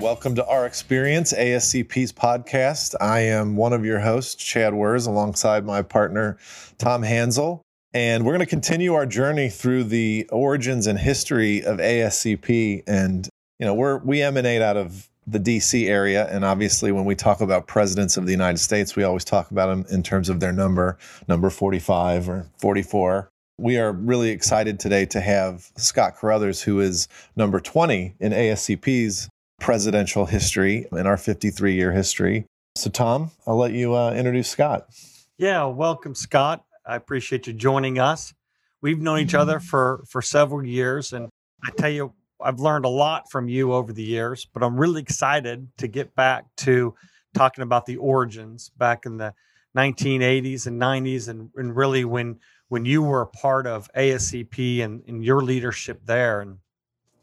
welcome to our experience, ASCP's podcast. I am one of your hosts, Chad Worz, alongside my partner, Tom Hansel. And we're going to continue our journey through the origins and history of ASCP. And, you know, we're, we emanate out of the DC area. And obviously, when we talk about presidents of the United States, we always talk about them in terms of their number, number 45 or 44. We are really excited today to have Scott Carruthers, who is number 20 in ASCP's presidential history in our 53 year history. So, Tom, I'll let you uh, introduce Scott. Yeah, welcome, Scott. I appreciate you joining us. We've known each other for for several years, and I tell you, I've learned a lot from you over the years. But I'm really excited to get back to talking about the origins back in the 1980s and 90s, and, and really when when you were a part of ASCP and, and your leadership there. And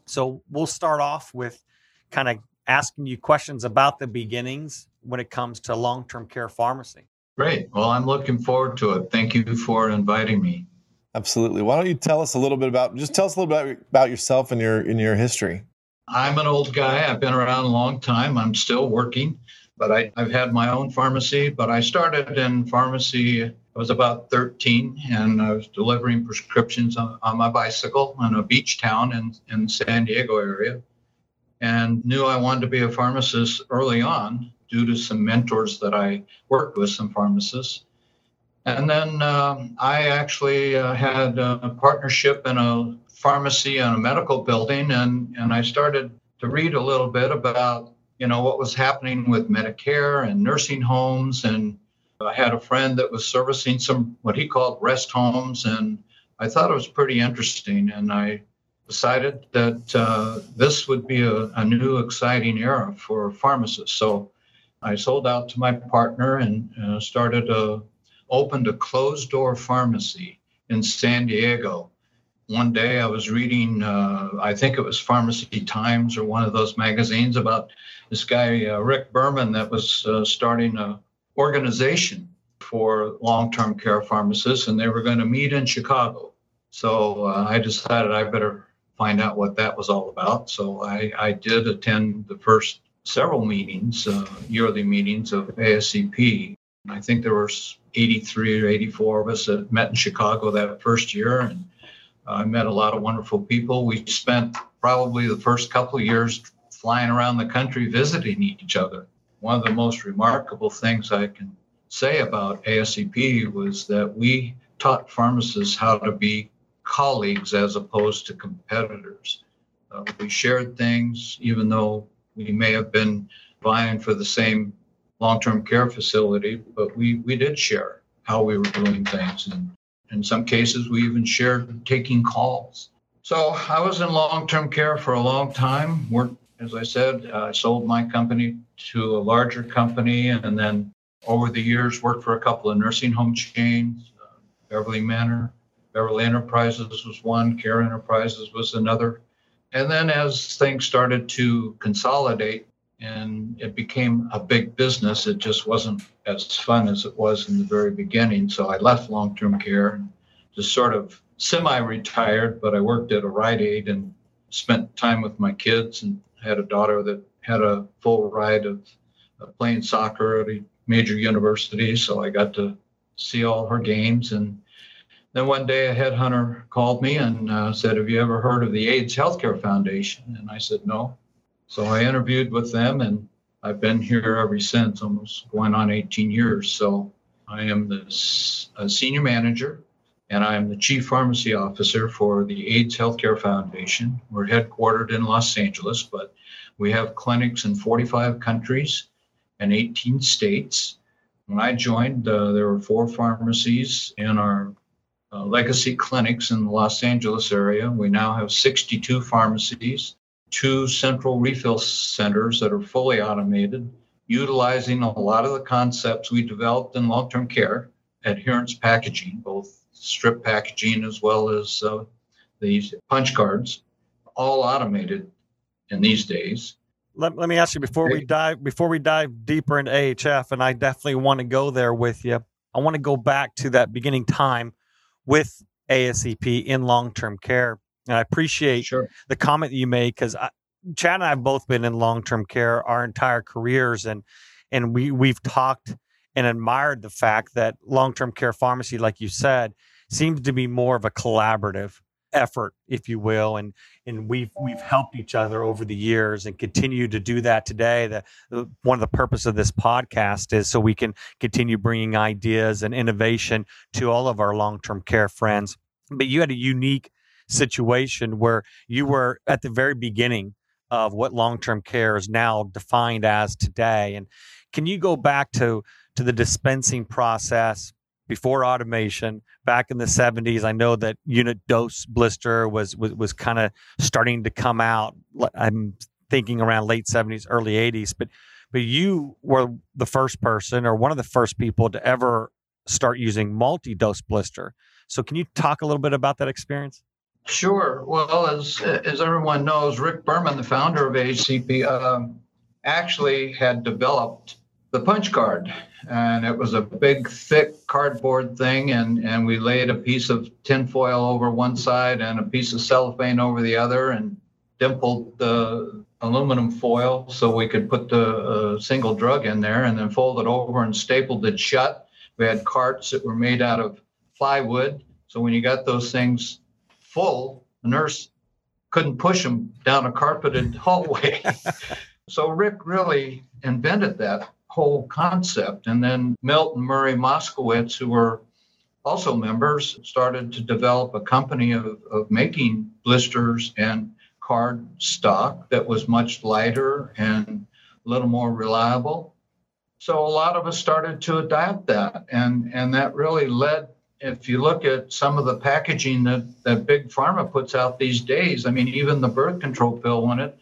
so we'll start off with kind of asking you questions about the beginnings when it comes to long term care pharmacy. Great. Well, I'm looking forward to it. Thank you for inviting me. Absolutely. Why don't you tell us a little bit about just tell us a little bit about yourself and your in your history? I'm an old guy. I've been around a long time. I'm still working, but I, have had my own pharmacy. But I started in pharmacy. I was about 13, and I was delivering prescriptions on, on my bicycle in a beach town in in San Diego area, and knew I wanted to be a pharmacist early on due to some mentors that I worked with, some pharmacists. And then um, I actually uh, had a partnership in a pharmacy and a medical building, and, and I started to read a little bit about you know what was happening with Medicare and nursing homes, and I had a friend that was servicing some what he called rest homes, and I thought it was pretty interesting, and I decided that uh, this would be a, a, new exciting era for pharmacists. So I sold out to my partner and uh, started a opened a closed door pharmacy in San Diego. One day I was reading, uh, I think it was Pharmacy Times or one of those magazines about this guy uh, Rick Berman that was uh, starting a organization for long-term care pharmacists, and they were going to meet in Chicago. So uh, I decided I better find out what that was all about. So I, I did attend the first several meetings, uh, yearly meetings of ASCP. I think there were 83 or 84 of us that met in Chicago that first year, and I met a lot of wonderful people. We spent probably the first couple of years flying around the country visiting each other. One of the most remarkable things I can say about ASCP was that we taught pharmacists how to be colleagues as opposed to competitors. Uh, we shared things, even though we may have been vying for the same long-term care facility, but we, we did share how we were doing things. And in some cases, we even shared taking calls. So I was in long-term care for a long time. Worked, as I said, I sold my company to a larger company, and then over the years worked for a couple of nursing home chains. Uh, Beverly Manor, Beverly Enterprises was one, Care Enterprises was another. And then as things started to consolidate and it became a big business, it just wasn't as fun as it was in the very beginning. So I left long term care and just sort of semi retired, but I worked at a Rite Aid and spent time with my kids and had a daughter that had a full ride of, playing soccer at a major university. So I got to see all her games and then one day a headhunter called me and uh, said, Have you ever heard of the AIDS Healthcare Foundation? And I said, No. So I interviewed with them and I've been here ever since, almost going on 18 years. So I am the senior manager and I am the chief pharmacy officer for the AIDS Healthcare Foundation. We're headquartered in Los Angeles, but we have clinics in 45 countries and 18 states. When I joined, uh, there were four pharmacies in our uh, legacy clinics in the Los Angeles area. We now have 62 pharmacies, two central refill centers that are fully automated, utilizing a lot of the concepts we developed in long term care, adherence packaging, both strip packaging as well as uh, these punch cards, all automated in these days. Let, let me ask you before we dive before we dive deeper into AHF, and I definitely want to go there with you. I want to go back to that beginning time with ASCP in long term care. And I appreciate sure. the comment that you made because Chad and I have both been in long term care our entire careers, and and we we've talked and admired the fact that long term care pharmacy, like you said, seems to be more of a collaborative effort, if you will, and and we've we've helped each other over the years and continue to do that today. The, the one of the purpose of this podcast is so we can continue bringing ideas and innovation to all of our long term care friends. But you had a unique situation where you were at the very beginning of what long term care is now defined as today. And can you go back to to the dispensing process before automation back in the 70s i know that unit dose blister was was, was kind of starting to come out i'm thinking around late 70s early 80s but but you were the first person or one of the first people to ever start using multi-dose blister so can you talk a little bit about that experience Sure. Well, as as everyone knows, Rick Berman, the founder of ACP, um, actually had developed the punch card, and it was a big, thick cardboard thing, and and we laid a piece of tinfoil over one side and a piece of cellophane over the other, and dimpled the aluminum foil so we could put the uh, single drug in there, and then fold it over and stapled it shut. We had carts that were made out of plywood, so when you got those things full, the nurse couldn't push them down a carpeted hallway. so Rick really invented that whole concept. And then Milton Murray Moskowitz, who were also members, started to develop a company of, of making blisters and card stock that was much lighter and a little more reliable. So a lot of us started to adapt that, and and that really led if you look at some of the packaging that, that big pharma puts out these days, I mean, even the birth control pill, when it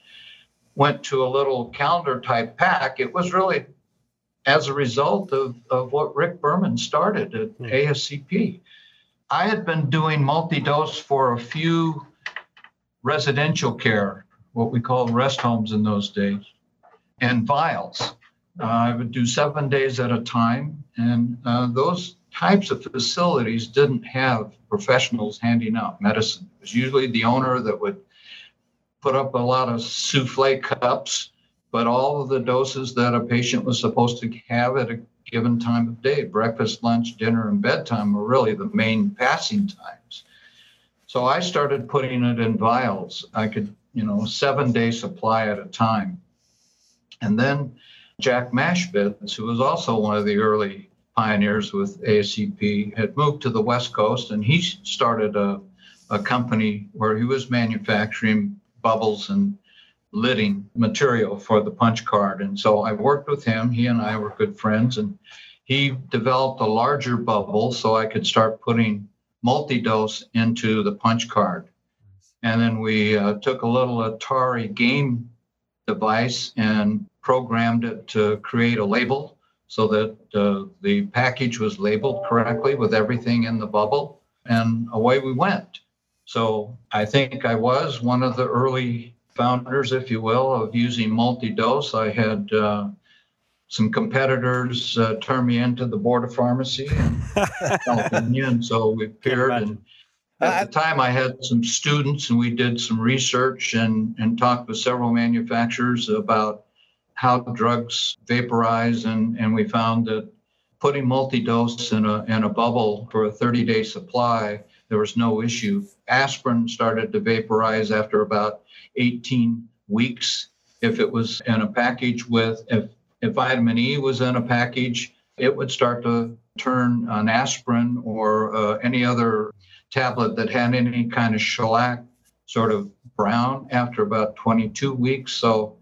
went to a little calendar type pack, it was really as a result of, of what Rick Berman started at mm. ASCP. I had been doing multi dose for a few residential care, what we called rest homes in those days, and vials. Uh, I would do seven days at a time, and uh, those types of facilities didn't have professionals handing out medicine. It was usually the owner that would put up a lot of souffle cups, but all of the doses that a patient was supposed to have at a given time of day breakfast, lunch, dinner, and bedtime were really the main passing times. So I started putting it in vials. I could, you know, seven day supply at a time. And then Jack Mashbitz, who was also one of the early pioneers with ASCP, had moved to the West Coast and he started a, a company where he was manufacturing bubbles and lidding material for the punch card. And so I worked with him. He and I were good friends, and he developed a larger bubble so I could start putting multi dose into the punch card. And then we uh, took a little Atari game device and programmed it to create a label so that uh, the package was labeled correctly with everything in the bubble, and away we went. So I think I was one of the early founders, if you will, of using multi-dose. I had uh, some competitors uh, turn me into the board of pharmacy in California, and so we appeared. And at the time, I had some students, and we did some research and and talked with several manufacturers about how drugs vaporize, and, and we found that putting multi-dose in a, in a bubble for a 30-day supply, there was no issue. Aspirin started to vaporize after about 18 weeks. If it was in a package with, if, if vitamin E was in a package, it would start to turn an aspirin or uh, any other tablet that had any kind of shellac sort of brown after about 22 weeks. So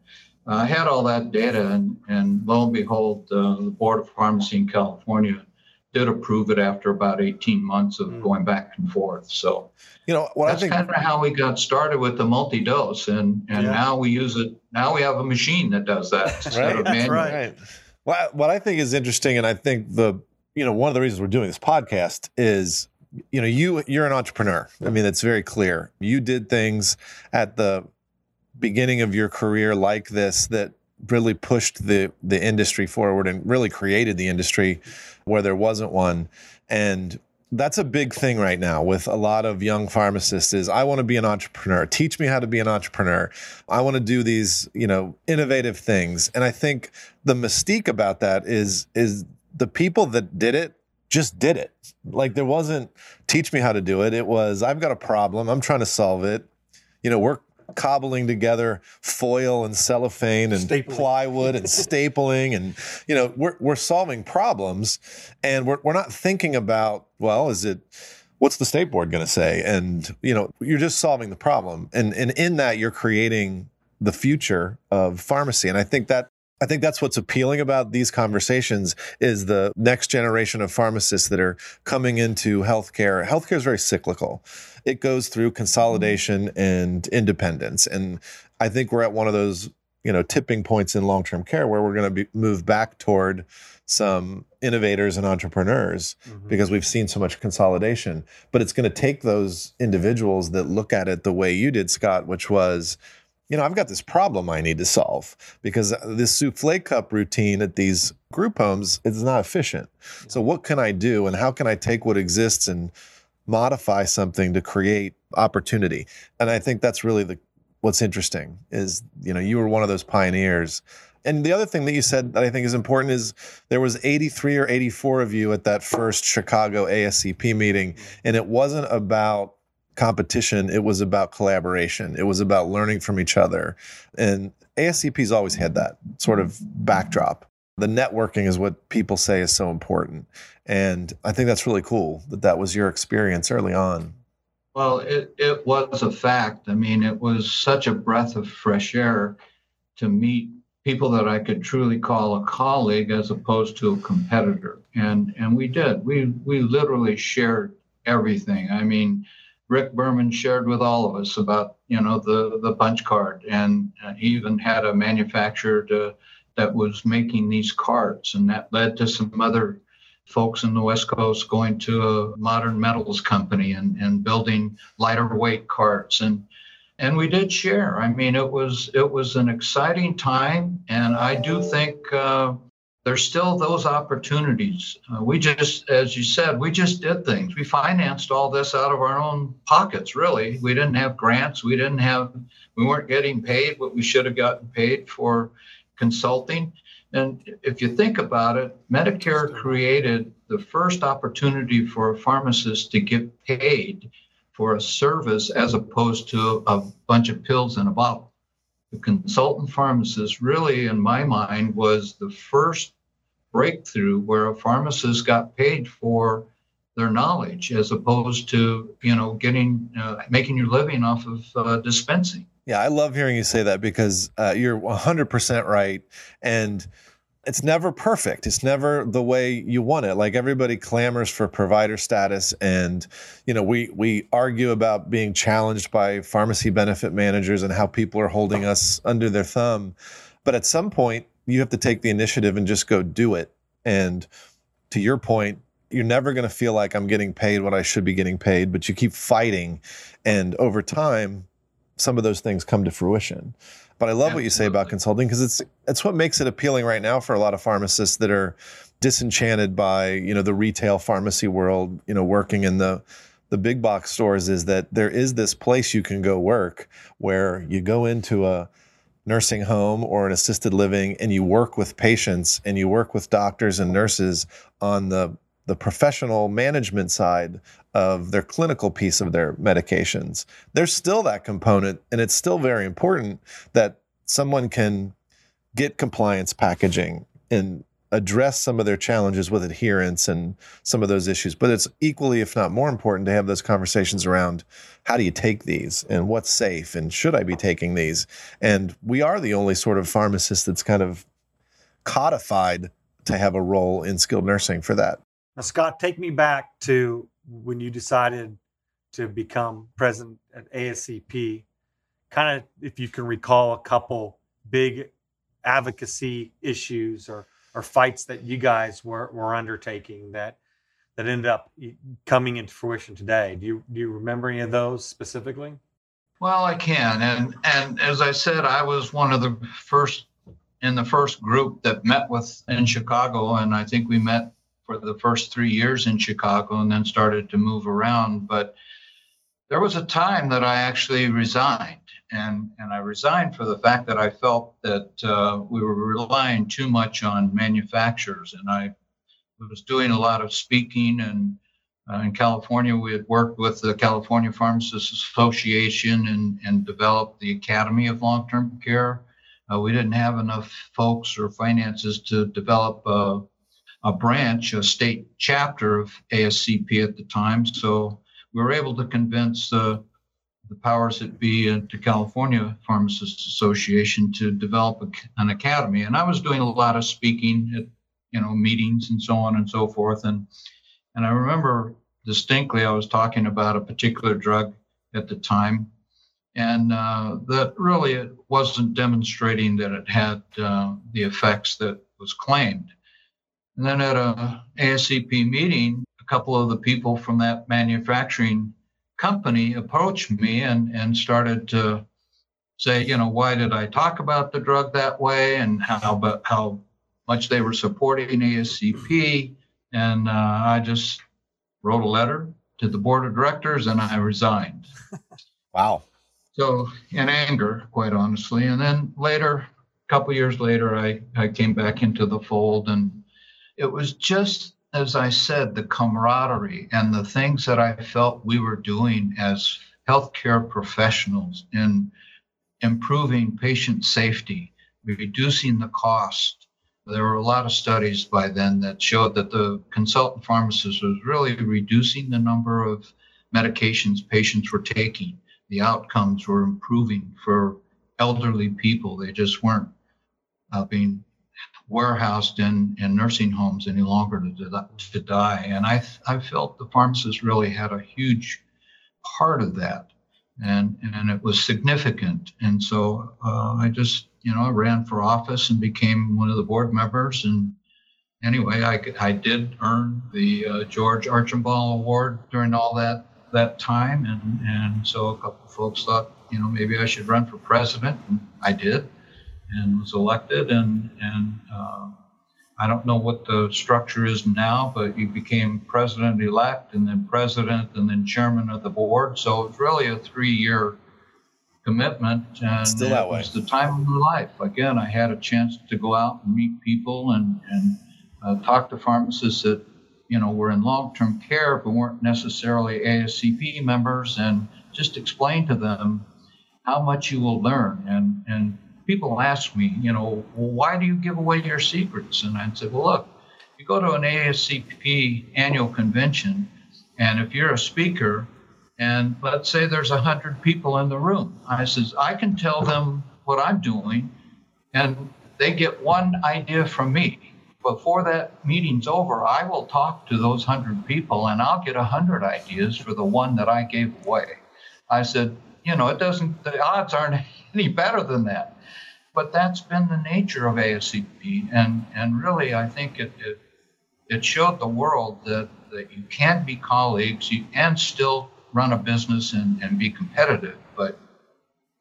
I had all that data, and, and lo and behold, uh, the Board of Pharmacy in California did approve it after about 18 months of mm. going back and forth. So, you know, what that's kind of how we got started with the multi-dose, and and yeah. now we use it. Now we have a machine that does that right. That's right. Well, what I think is interesting, and I think the you know one of the reasons we're doing this podcast is you know you you're an entrepreneur. I mean, it's very clear. You did things at the beginning of your career like this that really pushed the the industry forward and really created the industry where there wasn't one and that's a big thing right now with a lot of young pharmacists is I want to be an entrepreneur. Teach me how to be an entrepreneur. I want to do these, you know, innovative things. And I think the mystique about that is is the people that did it just did it. Like there wasn't teach me how to do it. It was I've got a problem. I'm trying to solve it. You know, we're cobbling together foil and cellophane and stapling. plywood and stapling and you know we're we're solving problems and we're we're not thinking about well is it what's the state board going to say? And you know you're just solving the problem. And and in that you're creating the future of pharmacy. And I think that I think that's what's appealing about these conversations is the next generation of pharmacists that are coming into healthcare. Healthcare is very cyclical. It goes through consolidation and independence. And I think we're at one of those, you know, tipping points in long-term care where we're going to move back toward some innovators and entrepreneurs mm-hmm. because we've seen so much consolidation. But it's going to take those individuals that look at it the way you did, Scott, which was you know, I've got this problem I need to solve because uh, this souffle cup routine at these group homes is not efficient. So what can I do and how can I take what exists and modify something to create opportunity? And I think that's really the what's interesting is, you know, you were one of those pioneers. And the other thing that you said that I think is important is there was 83 or 84 of you at that first Chicago ASCP meeting mm-hmm. and it wasn't about competition, it was about collaboration. It was about learning from each other. And ASCP's always had that sort of backdrop. The networking is what people say is so important. And I think that's really cool that that was your experience early on. Well, it, it was a fact. I mean, it was such a breath of fresh air to meet people that I could truly call a colleague as opposed to a competitor. And and we did. We we literally shared everything. I mean, Rick Berman shared with all of us about you know the the punch card, and, he even had a manufacturer to, that was making these cards, and that led to some other folks in the West Coast going to a modern metals company and, and building lighter weight carts and and we did share. I mean, it was it was an exciting time, and I do think uh, there's still those opportunities. Uh, we just, as you said, we just did things. We financed all this out of our own pockets, really. We didn't have grants. We didn't have, we weren't getting paid what we should have gotten paid for consulting. And if you think about it, Medicare created the first opportunity for a pharmacist to get paid for a service as opposed to a bunch of pills in a bottle the consultant pharmacist really, in my mind, was the first breakthrough where a pharmacist got paid for their knowledge as opposed to you know getting uh, making your living off of uh, dispensing. Yeah i love hearing you say that because uh, you're 100% right. And it's never perfect. It's never the way you want it. Like everybody clamors for provider status and you know, we we argue about being challenged by pharmacy benefit managers and how people are holding us under their thumb. But at some point, you have to take the initiative and just go do it. And to your point, you're never going to feel like I'm getting paid what I should be getting paid, but you keep fighting and over time some of those things come to fruition. But I love Absolutely. what you say about consulting because it's it's what makes it appealing right now for a lot of pharmacists that are disenchanted by you know the retail pharmacy world. You know, working in the the big box stores is that there is this place you can go work where you go into a nursing home or an assisted living and you work with patients and you work with doctors and nurses on the the professional management side of their clinical piece of their medications. There's still that component, and it's still very important that someone can get compliance packaging and address some of their challenges with adherence and some of those issues. But it's equally, if not more important, to have those conversations around how do you take these and what's safe and should I be taking these? And we are the only sort of pharmacist that's kind of codified to have a role in skilled nursing for that. Now, Scott, take me back to when you decided to become president at ASCP. Kind of, if you can recall, a couple big advocacy issues or or fights that you guys were were undertaking that that ended up coming into fruition today. Do you do you remember any of those specifically? Well, I can, and and as I said, I was one of the first in the first group that met with in Chicago, and I think we met for the first three years in Chicago and then started to move around. But there was a time that I actually resigned. And, and I resigned for the fact that I felt that uh, we were relying too much on manufacturers. And I was doing a lot of speaking. And uh, in California, we had worked with the California Pharmacists Association and, and developed the Academy of Long Term Care. Uh, we didn't have enough folks or finances to develop a, a branch, a state chapter of ASCP at the time. So we were able to convince the the powers that be at the California Pharmacists Association to develop a, an academy. And I was doing a lot of speaking at you know meetings and so on and so forth. And and I remember distinctly I was talking about a particular drug at the time, and uh, that really it wasn't demonstrating that it had uh, the effects that was claimed. And then at a ASCP meeting, a couple of the people from that manufacturing company approached me and, and started to say, you know, why did I talk about the drug that way and how but how much they were supporting ASCP. And uh, I just wrote a letter to the board of directors and I resigned. wow. So in anger, quite honestly. And then later, a couple years later, I, I came back into the fold and it was just as I said, the camaraderie and the things that I felt we were doing as healthcare professionals in improving patient safety, reducing the cost. There were a lot of studies by then that showed that the consultant pharmacist was really reducing the number of medications patients were taking. The outcomes were improving for elderly people. They just weren't uh, being warehoused in, in nursing homes any longer to, to die. And I, I felt the pharmacists really had a huge part of that. And, and it was significant. And so uh, I just, you know, ran for office and became one of the board members. And anyway, I, I did earn the uh, George Archambault Award during all that that time. And, and so a couple of folks thought, you know, maybe I should run for president. And I did and was elected. And and uh, I don't know what the structure is now, but he became president elect, and then president, and then chairman of the board. So it's really a three-year commitment, and Still that it was the time of my life. Again, I had a chance to go out and meet people and and uh, talk to pharmacists that you know were in long-term care but weren't necessarily ASCP members, and just explain to them how much you will learn and and people ask me, you know, well, why do you give away your secrets? And I'd say, well, look, you go to an ASCP annual convention, and if you're a speaker, and let's say there's a hundred people in the room, I says I can tell them what I'm doing, and they get one idea from me. Before that meeting's over, I will talk to those hundred people, and I'll get a hundred ideas for the one that I gave away. I said, you know, it doesn't. The odds aren't any better than that. But that's been the nature of ASCP, and and really, I think it it, it showed the world that that you can be colleagues, you can still run a business and, and be competitive, but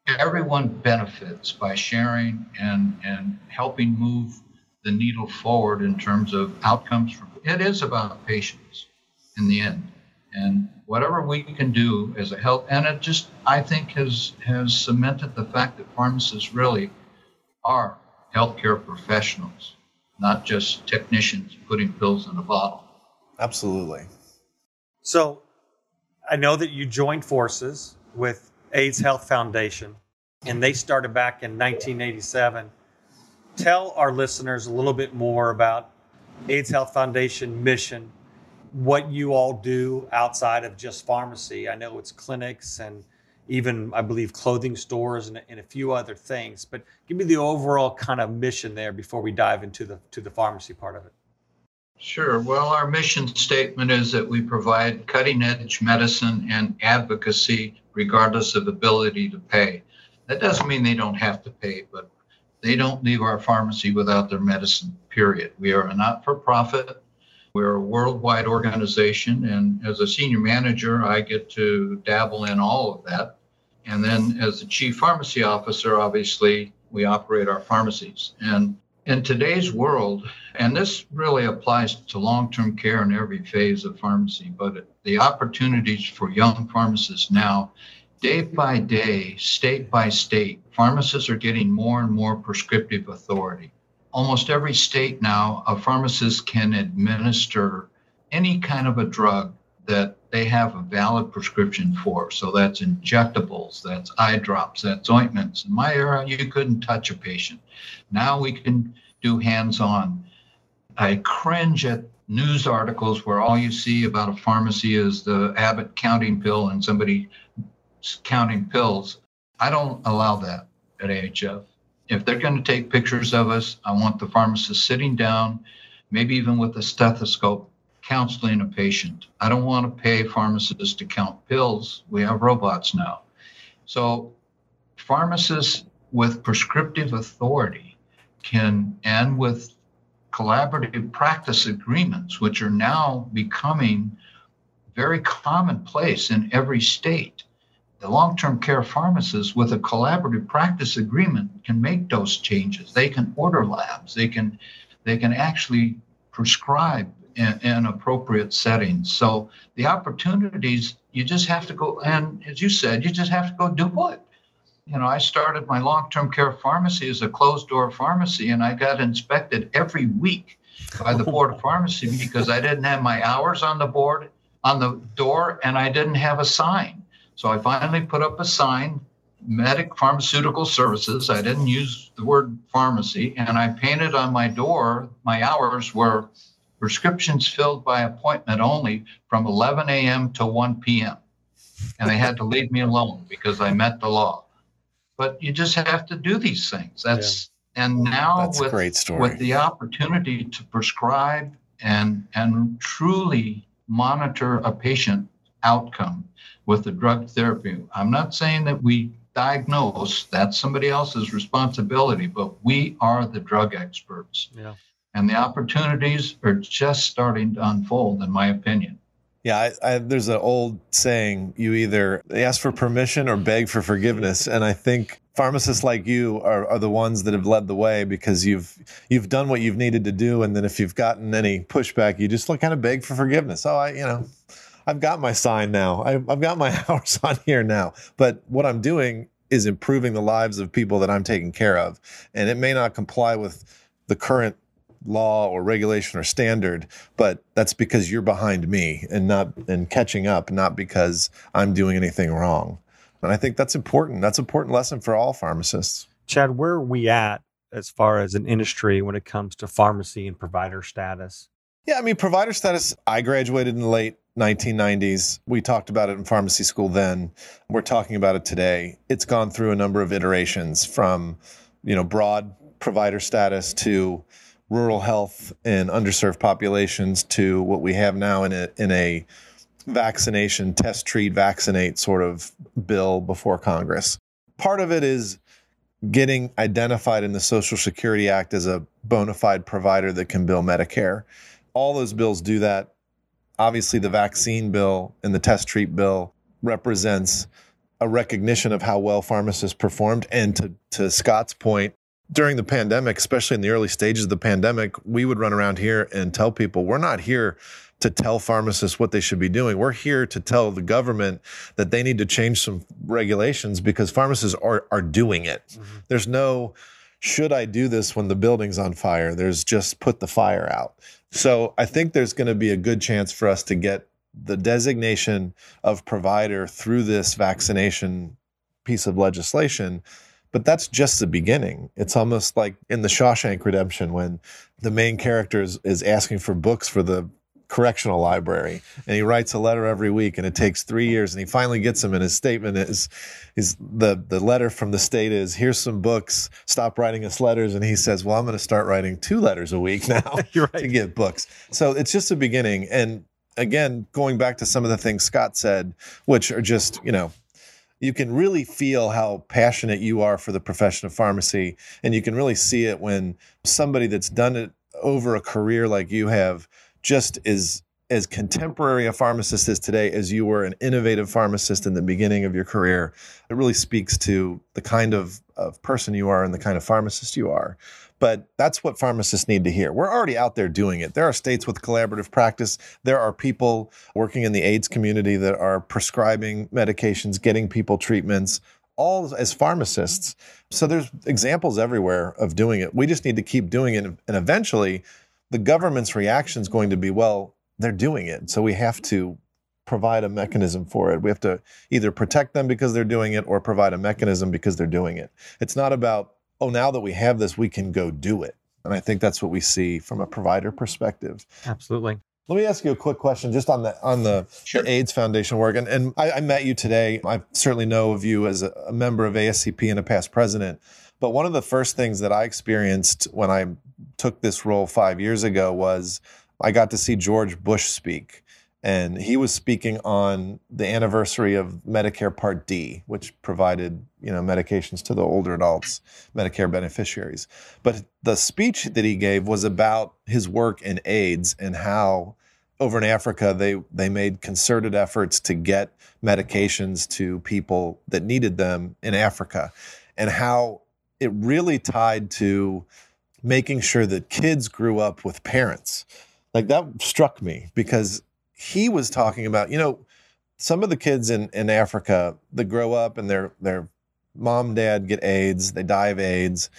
everyone benefits by sharing and and helping move the needle forward in terms of outcomes. For, it is about patients in the end and whatever we can do as a health and it just i think has has cemented the fact that pharmacists really are healthcare professionals not just technicians putting pills in a bottle Absolutely. So I know that you joined forces with AIDS Health Foundation, and they started back in 1987. Tell our listeners a little bit more about AIDS Health Foundation mission, what you all do outside of just pharmacy. I know it's clinics and even, I believe, clothing stores and, and a few other things. But give me the overall kind of mission there before we dive into the to the pharmacy part of it. Sure. Well, our mission statement is that we provide cutting edge medicine and advocacy regardless of ability to pay. That doesn't mean they don't have to pay, but they don't leave our pharmacy without their medicine, period. We are a not for profit. We're a worldwide organization. And as a senior manager, I get to dabble in all of that. And then as the chief pharmacy officer, obviously, we operate our pharmacies. And in today's world, and this really applies to long term care in every phase of pharmacy, but the opportunities for young pharmacists now, day by day, state by state, pharmacists are getting more and more prescriptive authority. Almost every state now, a pharmacist can administer any kind of a drug that they have a valid prescription for. So that's injectables, that's eye drops, that's ointments. In my era, you couldn't touch a patient. Now we can do hands on. I cringe at news articles where all you see about a pharmacy is the Abbott counting pill and somebody counting pills. I don't allow that at AHF. If they're going to take pictures of us, I want the pharmacist sitting down, maybe even with a stethoscope, counseling a patient. I don't want to pay pharmacists to count pills. We have robots now. So, pharmacists with prescriptive authority can, and with collaborative practice agreements, which are now becoming very commonplace in every state. The long term care pharmacist, with a collaborative practice agreement, can make those changes. They can order labs, they can, they can actually prescribe in, in appropriate settings. So the opportunities, you just have to go, and as you said, you just have to go do it you know, I started my long term care pharmacy as a closed door pharmacy, and I got inspected every week by the board of pharmacy because I didn't have my hours on the board on the door and I didn't have a sign. So I finally put up a sign, Medic Pharmaceutical Services. I didn't use the word pharmacy, and I painted on my door my hours were prescriptions filled by appointment only from 11 a.m. to 1 p.m. And they had to leave me alone because I met the law but you just have to do these things. That's yeah. and now That's with great story. with the opportunity to prescribe and and truly monitor a patient outcome with the drug therapy. I'm not saying that we diagnose, that's somebody else's responsibility, but we are the drug experts. Yeah. And the opportunities are just starting to unfold, in my opinion. Yeah, I, I, there's an old saying: you either ask for permission or beg for forgiveness. And I think pharmacists like you are, are the ones that have led the way because you've you've done what you've needed to do, and then if you've gotten any pushback, you just look kind of beg for forgiveness. Oh, I, you know, I've got my sign now. I, I've got my hours on here now. But what I'm doing is improving the lives of people that I'm taking care of, and it may not comply with the current law or regulation or standard, but that's because you're behind me and not and catching up, not because I'm doing anything wrong. And I think that's important. That's an important lesson for all pharmacists. Chad, where are we at as far as an industry when it comes to pharmacy and provider status? Yeah, I mean, provider status, I graduated in the late 1990s. We talked about it in pharmacy school then. We're talking about it today. It's gone through a number of iterations from, you know, broad provider status to rural health and underserved populations to what we have now in a in a vaccination test treat vaccinate sort of bill before Congress. Part of it is getting identified in the Social Security Act as a bona fide provider that can bill Medicare. All those bills do that. Obviously, the vaccine bill and the test treat bill represents a recognition of how well pharmacists performed. And to, to Scott's point, during the pandemic, especially in the early stages of the pandemic, we would run around here and tell people we're not here to tell pharmacists what they should be doing. We're here to tell the government that they need to change some regulations because pharmacists are are doing it. Mm-hmm. There's no should I do this when the building's on fire? There's just put the fire out. So I think there's going to be a good chance for us to get the designation of provider through this vaccination piece of legislation but that's just the beginning. It's almost like in the Shawshank Redemption when the main character is, is asking for books for the correctional library and he writes a letter every week and it takes three years and he finally gets them and his statement is is the the letter from the state is here's some books stop writing us letters and he says well i'm going to start writing two letters a week now right. to get books so it's just a beginning and again going back to some of the things scott said which are just you know you can really feel how passionate you are for the profession of pharmacy. And you can really see it when somebody that's done it over a career like you have just is as contemporary a pharmacist is today as you were an innovative pharmacist in the beginning of your career. It really speaks to the kind of, of person you are and the kind of pharmacist you are. But that's what pharmacists need to hear. We're already out there doing it. There are states with collaborative practice. There are people working in the AIDS community that are prescribing medications, getting people treatments, all as pharmacists. So there's examples everywhere of doing it. We just need to keep doing it. And eventually, the government's reaction is going to be, well, they're doing it. So we have to provide a mechanism for it. We have to either protect them because they're doing it or provide a mechanism because they're doing it. It's not about oh, now that we have this, we can go do it. And I think that's what we see from a provider perspective. Absolutely. Let me ask you a quick question just on the on the, sure. the AIDS Foundation work. And, and I, I, met you today. I certainly know of you as a, a member of ASCP and a past president. But one of the first things that I experienced when I took this role five years ago was I got to see George Bush speak and he was speaking on the anniversary of Medicare Part D, which provided you know medications to the older adults, Medicare beneficiaries. But the speech that he gave was about his work in AIDS and how over in Africa they they made concerted efforts to get medications to people that needed them in Africa, and how it really tied to making sure that kids grew up with parents. Like that struck me because he was talking about, you know, some of the kids in, in Africa that grow up and their their mom dad get AIDS, they die of AIDS.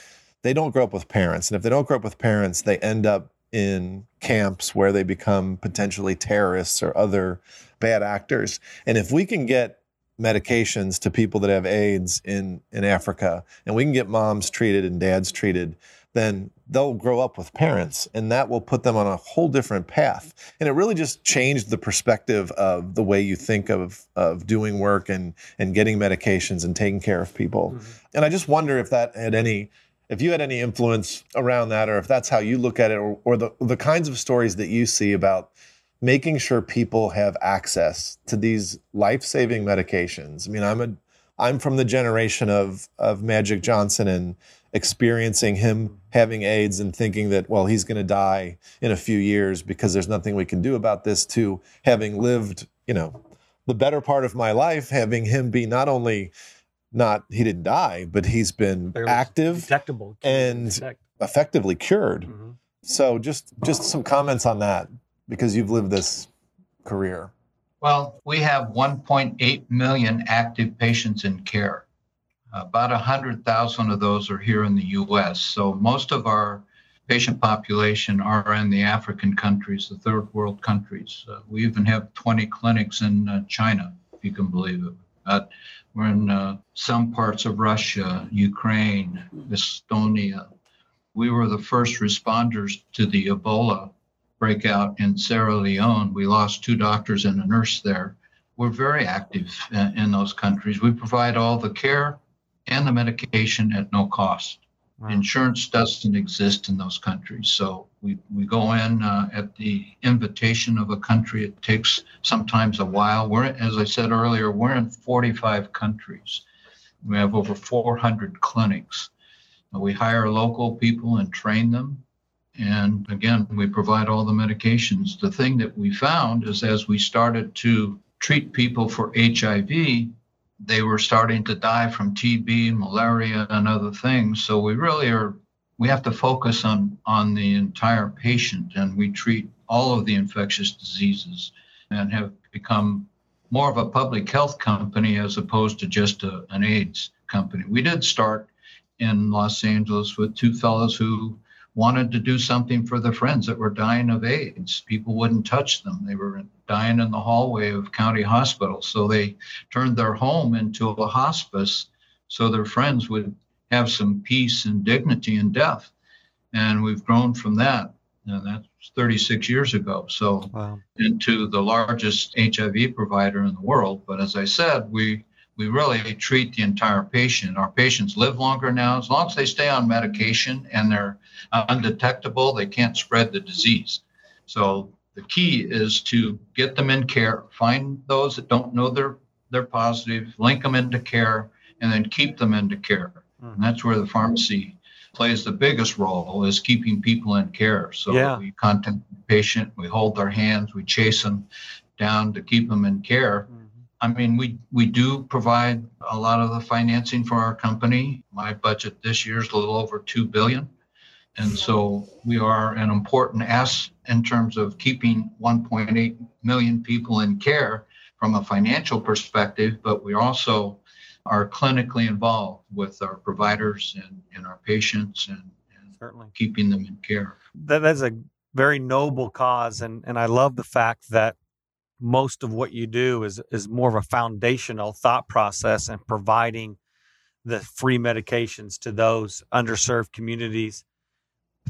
They don't grow up with parents, and if they don't grow up with parents, they end up in camps where they become potentially terrorists or other bad actors. And if we can get medications to people that have AIDS in in Africa, and we can get moms treated and dads treated, then they'll grow up with parents and that will put them on a whole different path. And it really just changed the perspective of the way you think of, of doing work and, and getting medications and taking care of people. Mm-hmm. And I just wonder if that had any, if you had any influence around that or if that's how you look at it or, or the, the kinds of stories that you see about making sure people have access to these life-saving medications. I mean, I'm a, I'm from the generation of, of Magic Johnson and experiencing him having AIDS and thinking that, well, he's going to die in a few years because there's nothing we can do about this, to having lived, you know, the better part of my life, having him be not only not, he didn't die, but he's been active detectable, and effectively cured. Mm-hmm. So just just some comments on that because you've lived this career. Well, we have 1.8 million active patients in care. About 100,000 of those are here in the US. So most of our patient population are in the African countries, the third world countries. Uh, we even have 20 clinics in uh, China, if you can believe it. We're in uh, some parts of Russia, Ukraine, Estonia. We were the first responders to the Ebola breakout in Sierra Leone. We lost two doctors and a nurse there. We're very active in, uh, in those countries. We provide all the care and the medication at no cost. Wow. Insurance doesn't exist in those countries. So we, we go in uh, at the invitation of a country. It takes sometimes a while. We're, as I said earlier, we're in 45 countries. We have over 400 clinics. We hire local people and train them. And again, we provide all the medications. The thing that we found is as we started to treat people for HIV, they were starting to die from TB, malaria, and other things. So we really are we have to focus on on the entire patient, and we treat all of the infectious diseases, and have become more of a public health company as opposed to just a, an AIDS company. We did start in Los Angeles with two fellows who wanted to do something for their friends that were dying of AIDS. People wouldn't touch them. They were dying in the hallway of county hospitals. So they turned their home into a hospice so their friends would have some peace and dignity in death. And we've grown from that. And that's 36 years ago. So wow. into the largest HIV provider in the world. But as I said, we we really treat the entire patient. Our patients live longer now. As long as they stay on medication and they're undetectable, they can't spread the disease. So the key is to get them in care, find those that don't know they're they're positive, link them into care, and then keep them into care. Mm-hmm. And that's where the pharmacy plays the biggest role is keeping people in care. So yeah. we contact the patient, we hold their hands, we chase them down to keep them in care. Mm-hmm. I mean, we, we do provide a lot of the financing for our company. My budget this year is a little over two billion. And so we are an important S in terms of keeping 1.8 million people in care from a financial perspective, but we also are clinically involved with our providers and, and our patients and, and certainly keeping them in care. That is a very noble cause, and and I love the fact that most of what you do is is more of a foundational thought process and providing the free medications to those underserved communities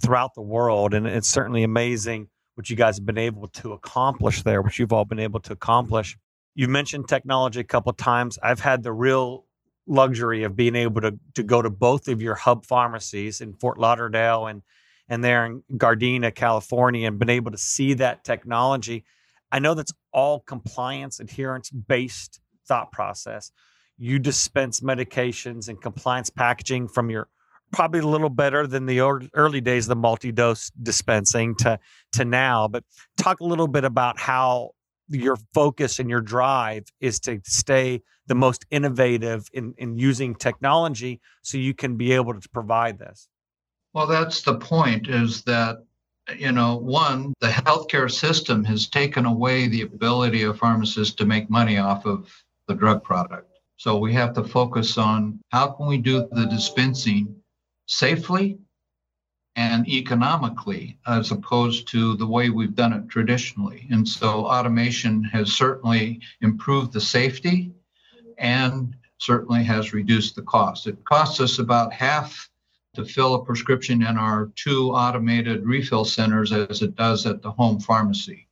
throughout the world. And it's certainly amazing what you guys have been able to accomplish there, what you've all been able to accomplish. You mentioned technology a couple times. I've had the real luxury of being able to, to go to both of your hub pharmacies in Fort Lauderdale and and there in Gardena, California, and been able to see that technology. I know that's all compliance, adherence based thought process. You dispense medications and compliance packaging from your probably a little better than the early days the multi-dose dispensing to to now but talk a little bit about how your focus and your drive is to stay the most innovative in, in using technology so you can be able to provide this well that's the point is that you know one the healthcare system has taken away the ability of pharmacists to make money off of the drug product so we have to focus on how can we do the dispensing safely and economically as opposed to the way we've done it traditionally. And so automation has certainly improved the safety and certainly has reduced the cost. It costs us about half to fill a prescription in our two automated refill centers as it does at the home pharmacy.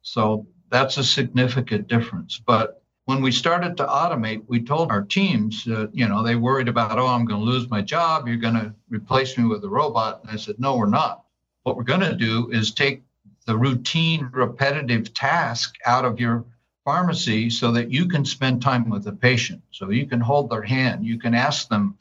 So that's a significant difference. But when we started to automate, we told our teams that, you know, they worried about, oh, I'm going to lose my job. You're going to replace me with a robot. And I said, no, we're not. What we're going to do is take the routine, repetitive task out of your pharmacy so that you can spend time with the patient. So you can hold their hand. You can ask them,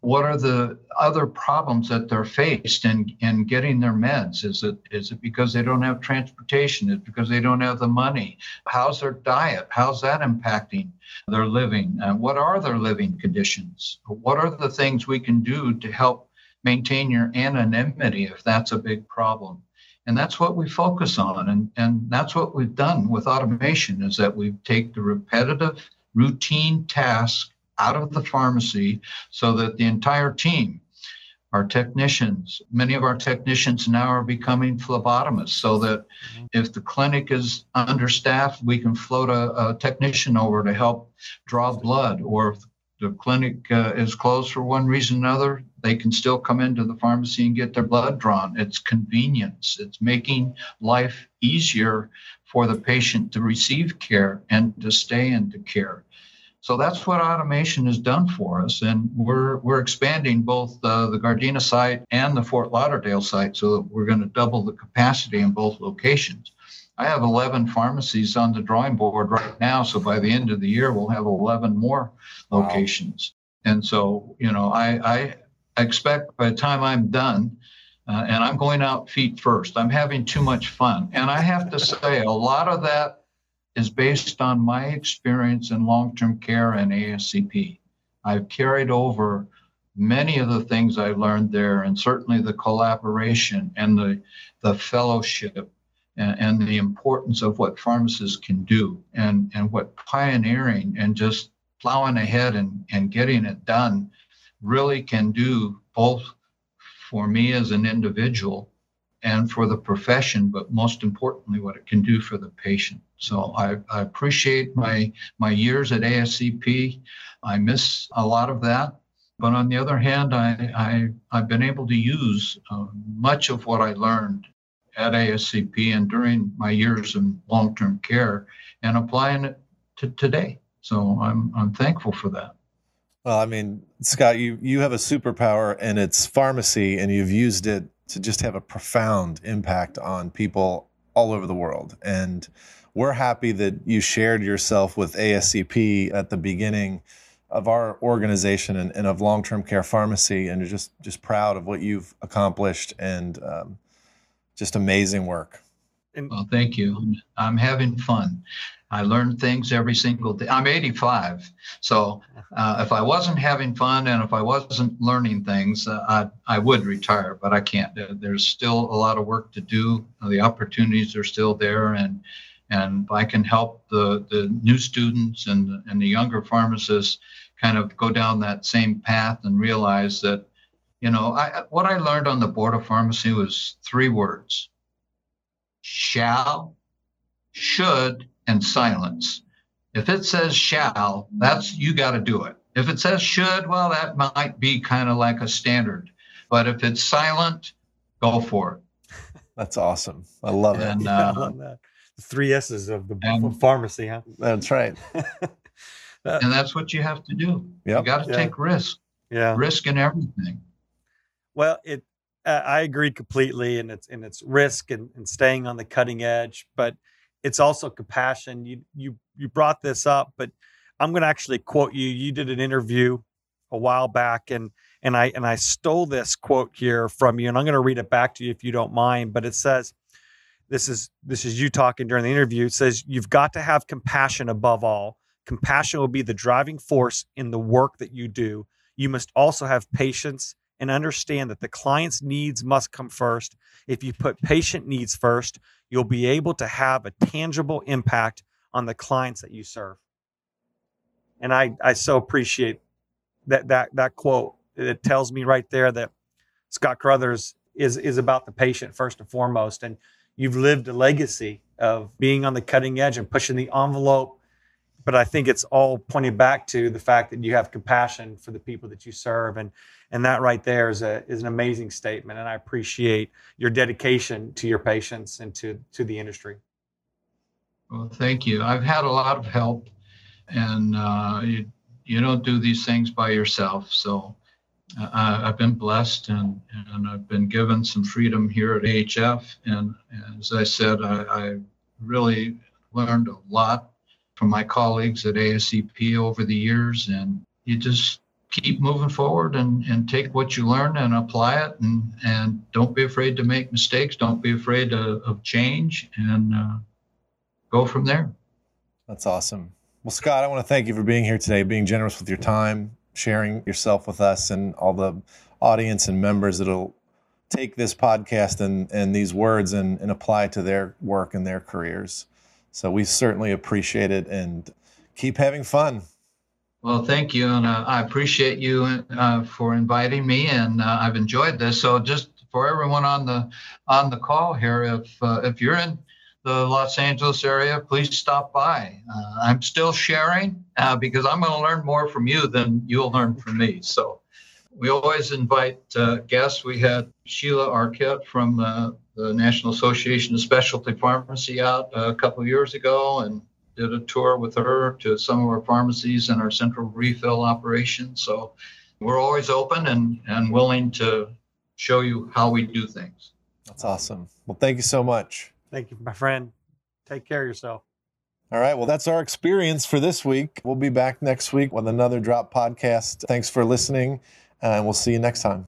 what are the other problems that they're faced in, in getting their meds? Is it is it because they don't have transportation? Is it because they don't have the money? How's their diet? How's that impacting their living? Uh, what are their living conditions? What are the things we can do to help maintain your anonymity if that's a big problem? And that's what we focus on. And, and that's what we've done with automation is that we take the repetitive routine task out of the pharmacy so that the entire team, our technicians, many of our technicians now are becoming phlebotomists so that mm-hmm. if the clinic is understaffed, we can float a, a technician over to help draw blood or if the clinic uh, is closed for one reason or another, they can still come into the pharmacy and get their blood drawn. It's convenience. It's making life easier for the patient to receive care and to stay into care. So that's what automation has done for us, and we're we're expanding both uh, the Gardena site and the Fort Lauderdale site, so that we're going to double the capacity in both locations. I have 11 pharmacies on the drawing board right now, so by the end of the year we'll have 11 more locations. Wow. And so, you know, I, I expect by the time I'm done, uh, and I'm going out feet first. I'm having too much fun, and I have to say, a lot of that is based on my experience in long term care and ASCP. I've carried over many of the things I learned there, and certainly the collaboration and the, the fellowship and, and the importance of what pharmacists can do and, and what pioneering and just plowing ahead and, and getting it done really can do both for me as an individual and for the profession, but most importantly, what it can do for the patient. So I, I appreciate my my years at ASCP. I miss a lot of that, but on the other hand, I, I I've been able to use uh, much of what I learned at ASCP and during my years in long-term care and applying it to today. So I'm I'm thankful for that. Well, I mean, Scott, you you have a superpower and it's pharmacy, and you've used it to just have a profound impact on people all over the world. And we're happy that you shared yourself with ASCP at the beginning of our organization and, and of long-term care pharmacy, and just just proud of what you've accomplished and um, just amazing work. And, well, thank you. I'm having fun. I learn things every single day. I'm 85, so uh, if I wasn't having fun and if I wasn't learning things, uh, I I would retire, but I can't. There's still a lot of work to do. The opportunities are still there, and and I can help the the new students and and the younger pharmacists kind of go down that same path and realize that, you know, I what I learned on the board of pharmacy was three words: shall, should, and silence. If it says shall, that's you got to do it. If it says should, well, that might be kind of like a standard. But if it's silent, go for it. That's awesome. I love and, it. Uh, I love that. The three S's of the and, pharmacy, huh? That's right. and that's what you have to do. Yep. You got to yeah. take risk. Yeah. Risk in everything. Well, it Uh, I agree completely, and it's and it's risk and, and staying on the cutting edge, but it's also compassion. You you you brought this up, but I'm going to actually quote you. You did an interview a while back, and and I and I stole this quote here from you, and I'm going to read it back to you if you don't mind. But it says, "This is this is you talking during the interview." It says, "You've got to have compassion above all. Compassion will be the driving force in the work that you do. You must also have patience." And understand that the client's needs must come first. If you put patient needs first, you'll be able to have a tangible impact on the clients that you serve. And I, I so appreciate that that that quote. It tells me right there that Scott Crothers is is about the patient first and foremost. And you've lived a legacy of being on the cutting edge and pushing the envelope. But I think it's all pointing back to the fact that you have compassion for the people that you serve. And and that right there is a is an amazing statement. And I appreciate your dedication to your patients and to to the industry. Well, thank you. I've had a lot of help, and uh, you you don't do these things by yourself. So uh, I've been blessed, and and I've been given some freedom here at AHF. And, and as I said, I, I really learned a lot from my colleagues at ASCP over the years, and you just keep moving forward and, and take what you learn and apply it and, and don't be afraid to make mistakes. Don't be afraid of, of change and uh, go from there. That's awesome. Well scott i want to thank you for being here today being generous with your time sharing yourself with us and all the audience and members that'll take this podcast and, and these words and, and apply it to their work and their careers so we certainly appreciate it and keep having fun well, thank you, and uh, I appreciate you uh, for inviting me, and uh, I've enjoyed this. So, just for everyone on the on the call here, if uh, if you're in the Los Angeles area, please stop by. Uh, I'm still sharing uh, because I'm going to learn more from you than you'll learn from me. So, we always invite guests. We had Sheila Arquette from the National Association of Specialty Pharmacy out uh, a couple years ago, and did a tour with her to some of our pharmacies and our central refill operation. So we're always open and, and willing to show you how we do things. That's awesome. Well, thank you so much. Thank you, my friend. Take care of yourself. All right. Well, that's our experience for this week. We'll be back next week with another Drop podcast. Thanks for listening, and we'll see you next time.